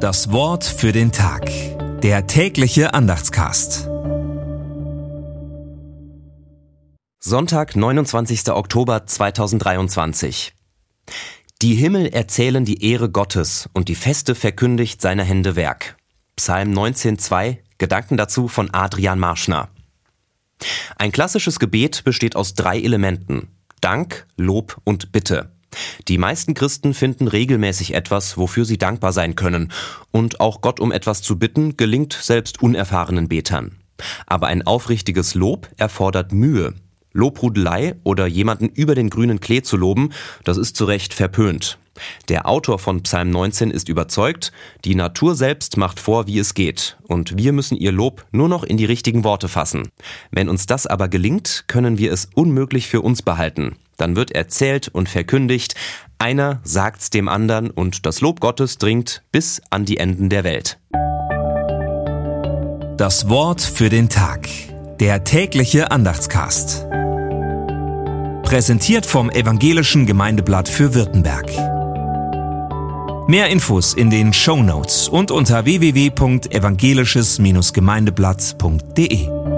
Das Wort für den Tag. Der tägliche Andachtscast. Sonntag, 29. Oktober 2023. Die Himmel erzählen die Ehre Gottes und die Feste verkündigt seine Hände Werk. Psalm 19,2, Gedanken dazu von Adrian Marschner. Ein klassisches Gebet besteht aus drei Elementen. Dank, Lob und Bitte. Die meisten Christen finden regelmäßig etwas, wofür sie dankbar sein können. Und auch Gott um etwas zu bitten, gelingt selbst unerfahrenen Betern. Aber ein aufrichtiges Lob erfordert Mühe. Lobrudelei oder jemanden über den grünen Klee zu loben, das ist zu Recht verpönt. Der Autor von Psalm 19 ist überzeugt, die Natur selbst macht vor, wie es geht, und wir müssen ihr Lob nur noch in die richtigen Worte fassen. Wenn uns das aber gelingt, können wir es unmöglich für uns behalten. Dann wird erzählt und verkündigt, einer sagt's dem anderen und das Lob Gottes dringt bis an die Enden der Welt. Das Wort für den Tag. Der tägliche Andachtscast. Präsentiert vom Evangelischen Gemeindeblatt für Württemberg. Mehr Infos in den Show Notes und unter www.evangelisches-gemeindeblatt.de.